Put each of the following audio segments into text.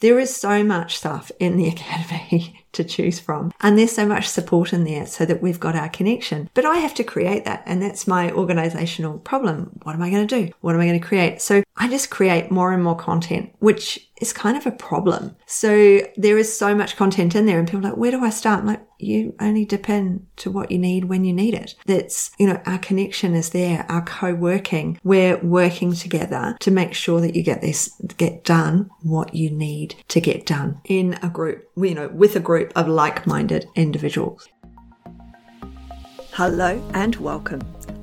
There is so much stuff in the academy to choose from. And there's so much support in there so that we've got our connection. But I have to create that. And that's my organizational problem. What am I going to do? What am I going to create? So I just create more and more content, which is kind of a problem. So there is so much content in there and people like, where do I start? I'm like, you only depend to what you need when you need it. That's, you know, our connection is there, our co-working. We're working together to make sure that you get this, get done what you need to get done in a group, you know, with a group of like-minded individuals. Hello and welcome.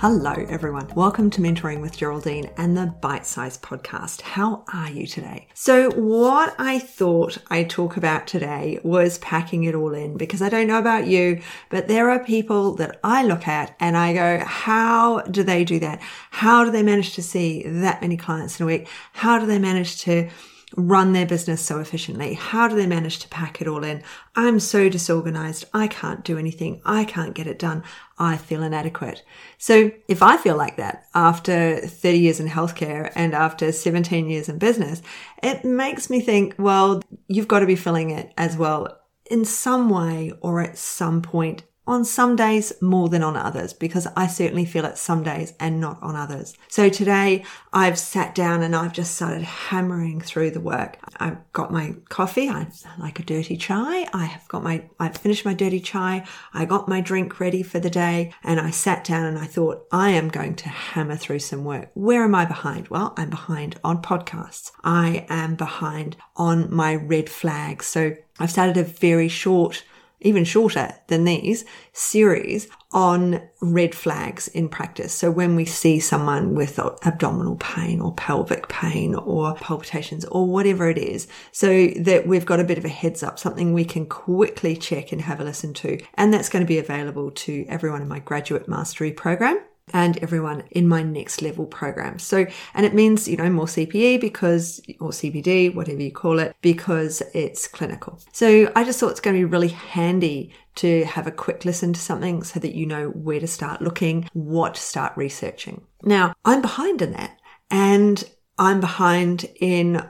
Hello, everyone. Welcome to Mentoring with Geraldine and the Bite Size Podcast. How are you today? So, what I thought I'd talk about today was packing it all in because I don't know about you, but there are people that I look at and I go, how do they do that? How do they manage to see that many clients in a week? How do they manage to run their business so efficiently? How do they manage to pack it all in? I'm so disorganized. I can't do anything. I can't get it done. I feel inadequate. So if I feel like that after 30 years in healthcare and after 17 years in business, it makes me think, well, you've got to be filling it as well in some way or at some point on some days more than on others because I certainly feel it some days and not on others. So today I've sat down and I've just started hammering through the work. I've got my coffee. I like a dirty chai. I have got my, I've finished my dirty chai. I got my drink ready for the day and I sat down and I thought I am going to hammer through some work. Where am I behind? Well, I'm behind on podcasts. I am behind on my red flags. So I've started a very short even shorter than these series on red flags in practice. So when we see someone with abdominal pain or pelvic pain or palpitations or whatever it is, so that we've got a bit of a heads up, something we can quickly check and have a listen to. And that's going to be available to everyone in my graduate mastery program and everyone in my next level program. So, and it means, you know, more CPE because, or CPD, whatever you call it, because it's clinical. So I just thought it's going to be really handy to have a quick listen to something so that you know where to start looking, what to start researching. Now, I'm behind in that and I'm behind in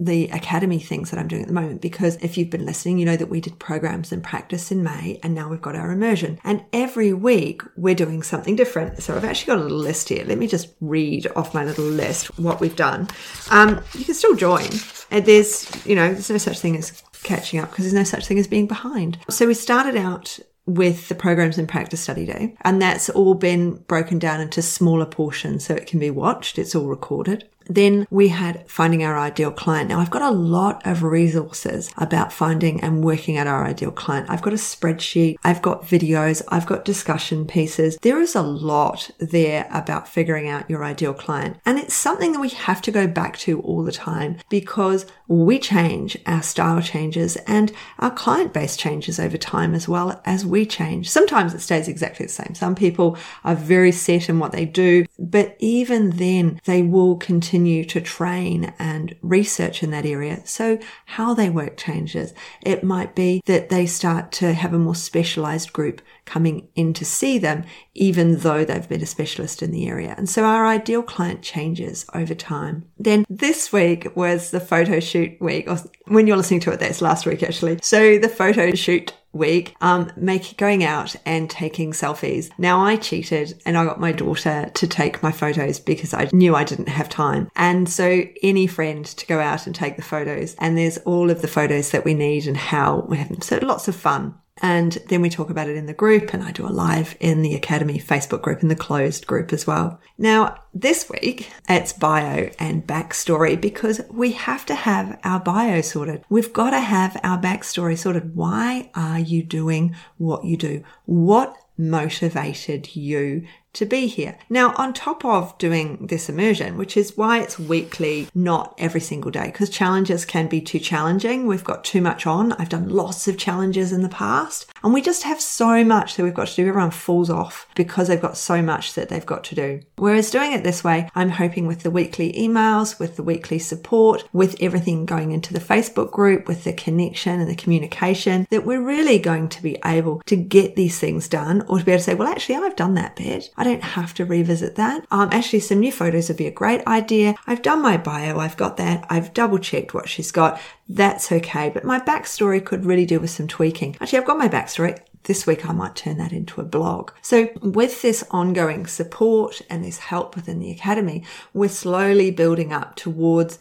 the academy things that I'm doing at the moment because if you've been listening, you know that we did programs and practice in May and now we've got our immersion. And every week we're doing something different. So I've actually got a little list here. Let me just read off my little list what we've done. Um, you can still join. And there's, you know, there's no such thing as catching up because there's no such thing as being behind. So we started out with the programs and practice study day. And that's all been broken down into smaller portions so it can be watched. It's all recorded. Then we had finding our ideal client. Now I've got a lot of resources about finding and working at our ideal client. I've got a spreadsheet. I've got videos. I've got discussion pieces. There is a lot there about figuring out your ideal client. And it's something that we have to go back to all the time because we change, our style changes and our client base changes over time as well as we change. Sometimes it stays exactly the same. Some people are very set in what they do, but even then they will continue continue to train and research in that area. So how they work changes. It might be that they start to have a more specialized group coming in to see them, even though they've been a specialist in the area. And so our ideal client changes over time. Then this week was the photo shoot week, or when you're listening to it, that's last week actually. So the photo shoot week, um, make going out and taking selfies. Now I cheated and I got my daughter to take my photos because I knew I didn't have time. And so any friend to go out and take the photos and there's all of the photos that we need and how we have them. So lots of fun. And then we talk about it in the group and I do a live in the Academy Facebook group in the closed group as well. Now, this week it's bio and backstory because we have to have our bio sorted. We've got to have our backstory sorted. Why are you doing what you do? What motivated you to be here. Now, on top of doing this immersion, which is why it's weekly, not every single day, because challenges can be too challenging. We've got too much on. I've done lots of challenges in the past and we just have so much that we've got to do. Everyone falls off because they've got so much that they've got to do. Whereas doing it this way, I'm hoping with the weekly emails, with the weekly support, with everything going into the Facebook group, with the connection and the communication, that we're really going to be able to get these things done or to be able to say, well, actually, I've done that bit. I don't have to revisit that. Um, actually, some new photos would be a great idea. I've done my bio. I've got that. I've double checked what she's got. That's okay. But my backstory could really do with some tweaking. Actually, I've got my backstory. This week I might turn that into a blog. So with this ongoing support and this help within the academy, we're slowly building up towards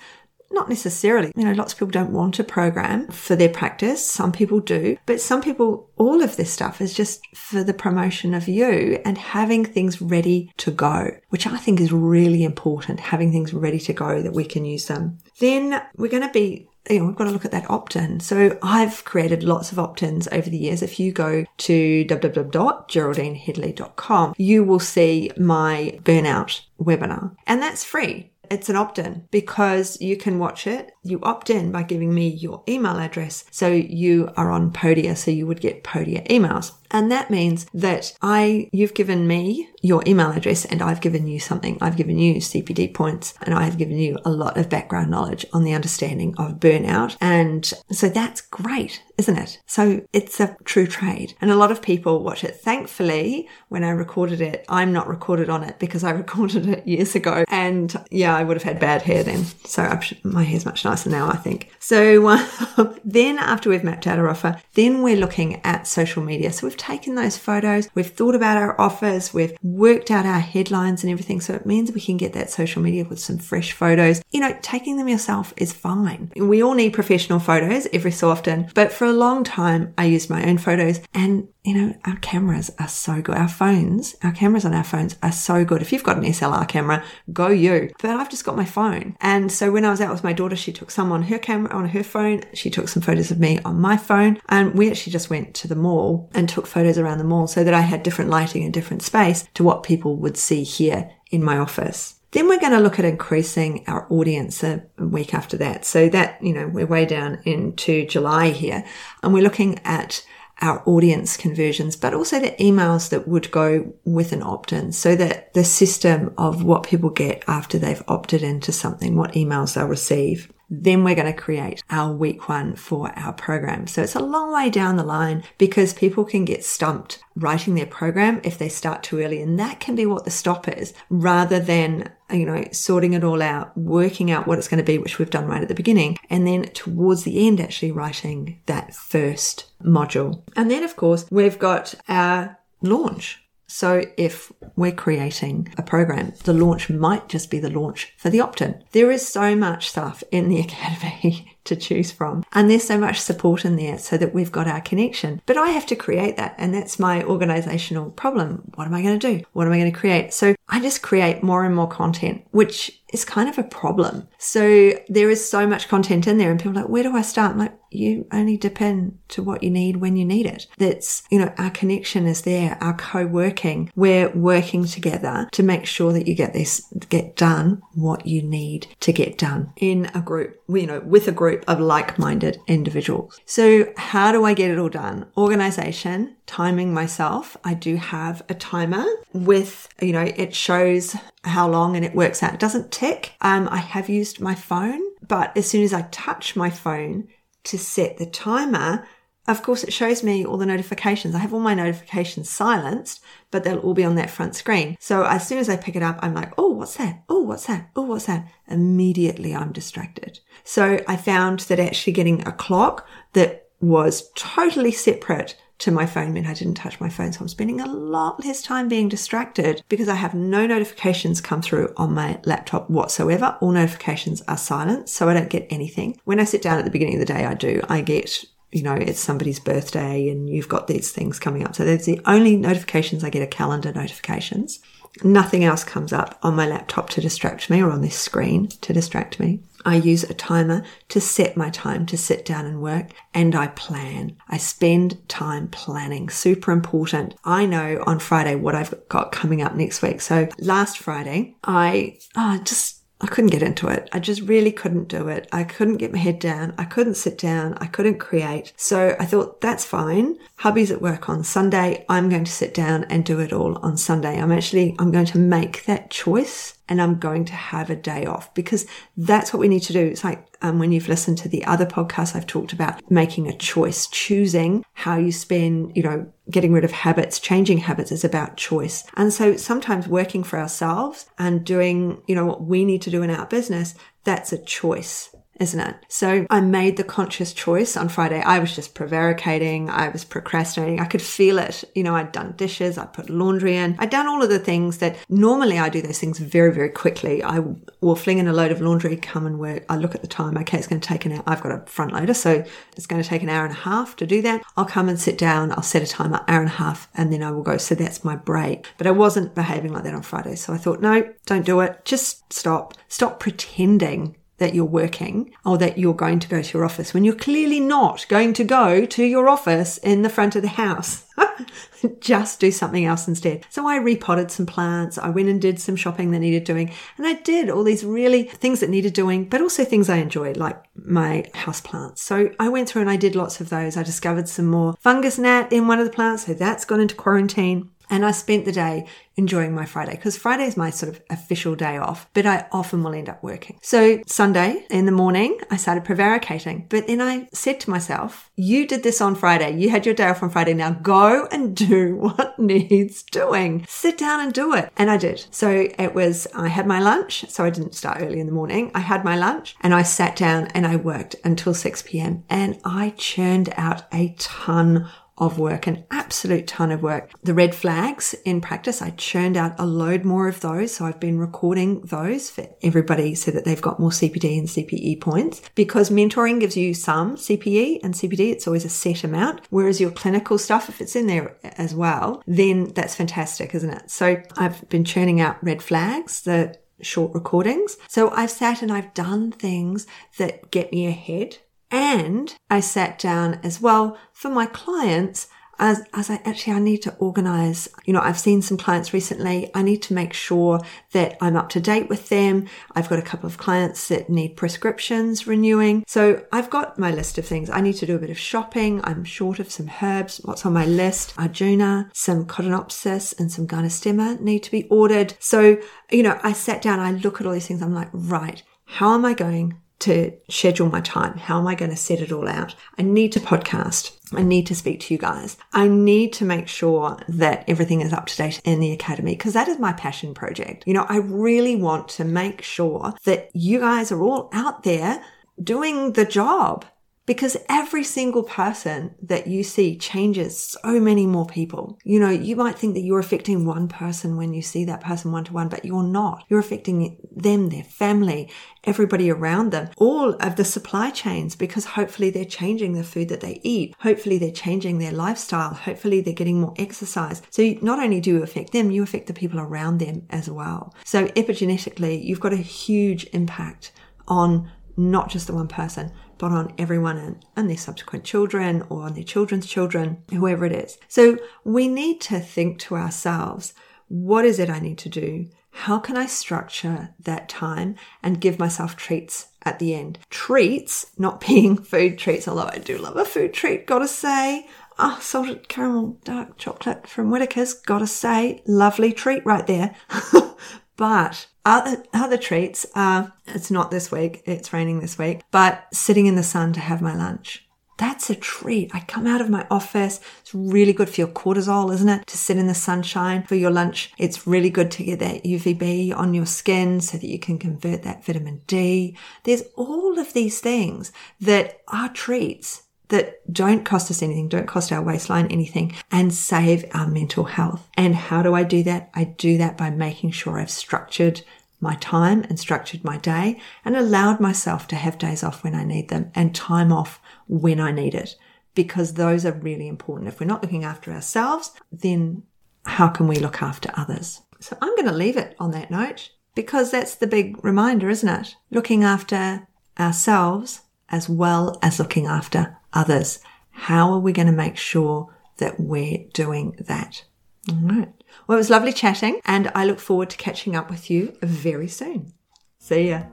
not necessarily. You know, lots of people don't want a program for their practice. Some people do, but some people, all of this stuff is just for the promotion of you and having things ready to go, which I think is really important. Having things ready to go that we can use them. Then we're going to be you know, we've got to look at that opt-in. So I've created lots of opt-ins over the years. If you go to www.geraldineheadley.com, you will see my burnout webinar and that's free. It's an opt in because you can watch it. You opt in by giving me your email address. So you are on Podia, so you would get Podia emails. And that means that I, you've given me your email address and I've given you something. I've given you CPD points and I have given you a lot of background knowledge on the understanding of burnout. And so that's great, isn't it? So it's a true trade. And a lot of people watch it. Thankfully, when I recorded it, I'm not recorded on it because I recorded it years ago. And yeah, I would have had bad hair then. So my hair's much nicer now, I think. So uh, then after we've mapped out our offer, then we're looking at social media. So we've taken those photos, we've thought about our offers, we've worked out our headlines and everything. So it means we can get that social media with some fresh photos. You know, taking them yourself is fine. We all need professional photos every so often, but for a long time, I used my own photos and you know, our cameras are so good. Our phones, our cameras on our phones are so good. If you've got an SLR camera, go you. But I've just got my phone. And so when I was out with my daughter, she took some on her camera, on her phone. She took some photos of me on my phone. And we actually just went to the mall and took photos around the mall so that I had different lighting and different space to what people would see here in my office. Then we're going to look at increasing our audience a week after that. So that, you know, we're way down into July here and we're looking at our audience conversions, but also the emails that would go with an opt-in so that the system of what people get after they've opted into something, what emails they'll receive. Then we're going to create our week one for our program. So it's a long way down the line because people can get stumped writing their program if they start too early. And that can be what the stop is rather than, you know, sorting it all out, working out what it's going to be, which we've done right at the beginning. And then towards the end, actually writing that first module. And then of course, we've got our launch. So if we're creating a program, the launch might just be the launch for the opt-in. There is so much stuff in the academy to choose from. And there's so much support in there so that we've got our connection. But I have to create that. And that's my organizational problem. What am I going to do? What am I going to create? So I just create more and more content, which is kind of a problem. So there is so much content in there and people are like, where do I start? I'm like, you only depend to what you need when you need it. That's, you know, our connection is there, our co-working. We're working together to make sure that you get this, get done what you need to get done in a group, you know, with a group of like-minded individuals. So how do I get it all done? Organization, timing myself. I do have a timer with, you know, it shows how long and it works out. It doesn't tick. Um, I have used my phone, but as soon as I touch my phone to set the timer, of course, it shows me all the notifications. I have all my notifications silenced, but they'll all be on that front screen. So as soon as I pick it up, I'm like, oh, what's that? Oh, what's that? Oh, what's that? Immediately I'm distracted. So I found that actually getting a clock that was totally separate to my phone meant I didn't touch my phone. So I'm spending a lot less time being distracted because I have no notifications come through on my laptop whatsoever. All notifications are silent. So I don't get anything. When I sit down at the beginning of the day, I do. I get you know, it's somebody's birthday and you've got these things coming up. So that's the only notifications I get are calendar notifications. Nothing else comes up on my laptop to distract me or on this screen to distract me. I use a timer to set my time to sit down and work and I plan. I spend time planning. Super important. I know on Friday what I've got coming up next week. So last Friday, I oh, just I couldn't get into it. I just really couldn't do it. I couldn't get my head down. I couldn't sit down. I couldn't create. So I thought that's fine. Hubby's at work on Sunday. I'm going to sit down and do it all on Sunday. I'm actually, I'm going to make that choice and I'm going to have a day off because that's what we need to do. It's like um, when you've listened to the other podcasts, I've talked about making a choice, choosing how you spend, you know, getting rid of habits, changing habits is about choice. And so sometimes working for ourselves and doing, you know, what we need to do in our business, that's a choice isn't it? So I made the conscious choice on Friday. I was just prevaricating. I was procrastinating. I could feel it. You know, I'd done dishes. I put laundry in. I'd done all of the things that normally I do those things very, very quickly. I will fling in a load of laundry, come and work. I look at the time. Okay, it's going to take an hour. I've got a front loader. So it's going to take an hour and a half to do that. I'll come and sit down. I'll set a timer, hour and a half, and then I will go. So that's my break. But I wasn't behaving like that on Friday. So I thought, no, don't do it. Just stop. Stop pretending that you're working or that you're going to go to your office when you're clearly not going to go to your office in the front of the house. Just do something else instead. So I repotted some plants. I went and did some shopping that needed doing. And I did all these really things that needed doing, but also things I enjoyed, like my house plants. So I went through and I did lots of those. I discovered some more fungus gnat in one of the plants. So that's gone into quarantine. And I spent the day enjoying my Friday because Friday is my sort of official day off, but I often will end up working. So Sunday in the morning, I started prevaricating, but then I said to myself, you did this on Friday. You had your day off on Friday. Now go and do what needs doing. Sit down and do it. And I did. So it was, I had my lunch. So I didn't start early in the morning. I had my lunch and I sat down and I worked until 6 p.m. and I churned out a ton of work, an absolute ton of work. The red flags in practice, I churned out a load more of those. So I've been recording those for everybody so that they've got more CPD and CPE points because mentoring gives you some CPE and CPD. It's always a set amount. Whereas your clinical stuff, if it's in there as well, then that's fantastic, isn't it? So I've been churning out red flags, the short recordings. So I've sat and I've done things that get me ahead and I sat down as well for my clients as, as I actually, I need to organize, you know, I've seen some clients recently. I need to make sure that I'm up to date with them. I've got a couple of clients that need prescriptions renewing. So I've got my list of things. I need to do a bit of shopping. I'm short of some herbs. What's on my list? Arjuna, some Codonopsis and some Gynostemma need to be ordered. So, you know, I sat down, I look at all these things. I'm like, right, how am I going to schedule my time? How am I going to set it all out? I need to podcast. I need to speak to you guys. I need to make sure that everything is up to date in the academy because that is my passion project. You know, I really want to make sure that you guys are all out there doing the job because every single person that you see changes so many more people. You know, you might think that you're affecting one person when you see that person one to one, but you're not. You're affecting them, their family, everybody around them, all of the supply chains, because hopefully they're changing the food that they eat. Hopefully they're changing their lifestyle. Hopefully they're getting more exercise. So not only do you affect them, you affect the people around them as well. So epigenetically, you've got a huge impact on not just the one person, but on everyone and, and their subsequent children or on their children's children, whoever it is. So we need to think to ourselves, what is it I need to do? How can I structure that time and give myself treats at the end? Treats, not being food treats, although I do love a food treat, gotta say. Ah, oh, salted caramel dark chocolate from Whittaker's, gotta say, lovely treat right there. but other, other treats are, it's not this week, it's raining this week, but sitting in the sun to have my lunch. That's a treat. I come out of my office. It's really good for your cortisol, isn't it? To sit in the sunshine for your lunch. It's really good to get that UVB on your skin so that you can convert that vitamin D. There's all of these things that are treats that don't cost us anything, don't cost our waistline anything, and save our mental health. And how do I do that? I do that by making sure I've structured my time and structured my day and allowed myself to have days off when I need them and time off when I need it because those are really important. If we're not looking after ourselves, then how can we look after others? So I'm going to leave it on that note because that's the big reminder, isn't it? Looking after ourselves as well as looking after others. How are we going to make sure that we're doing that? All right. Well, it was lovely chatting, and I look forward to catching up with you very soon. See ya.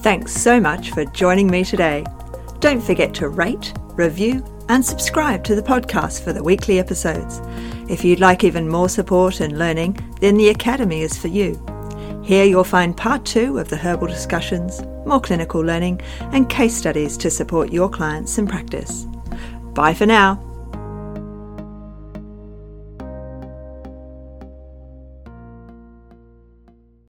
Thanks so much for joining me today. Don't forget to rate, review, and subscribe to the podcast for the weekly episodes. If you'd like even more support and learning, then the Academy is for you. Here you'll find part two of the herbal discussions, more clinical learning, and case studies to support your clients in practice. Bye for now.